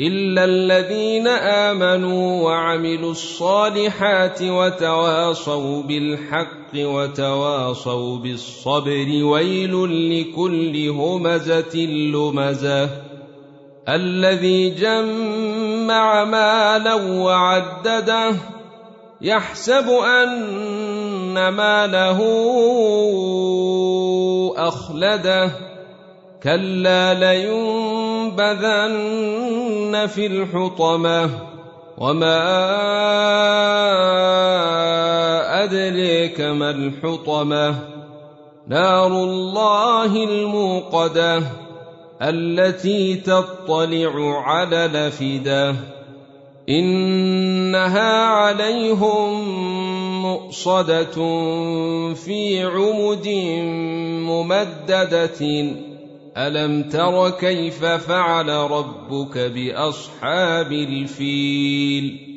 الا الذين امنوا وعملوا الصالحات وتواصوا بالحق وتواصوا بالصبر ويل لكل همزه لمزه الذي جمع مالا وعدده يحسب ان ماله اخلده كلا لينبذن في الحطمه وما ادريك ما الحطمه نار الله الموقده التي تطلع على الافئده انها عليهم مؤصده في عمد ممدده ألم تر كيف فعل ربك بأصحاب الفيل؟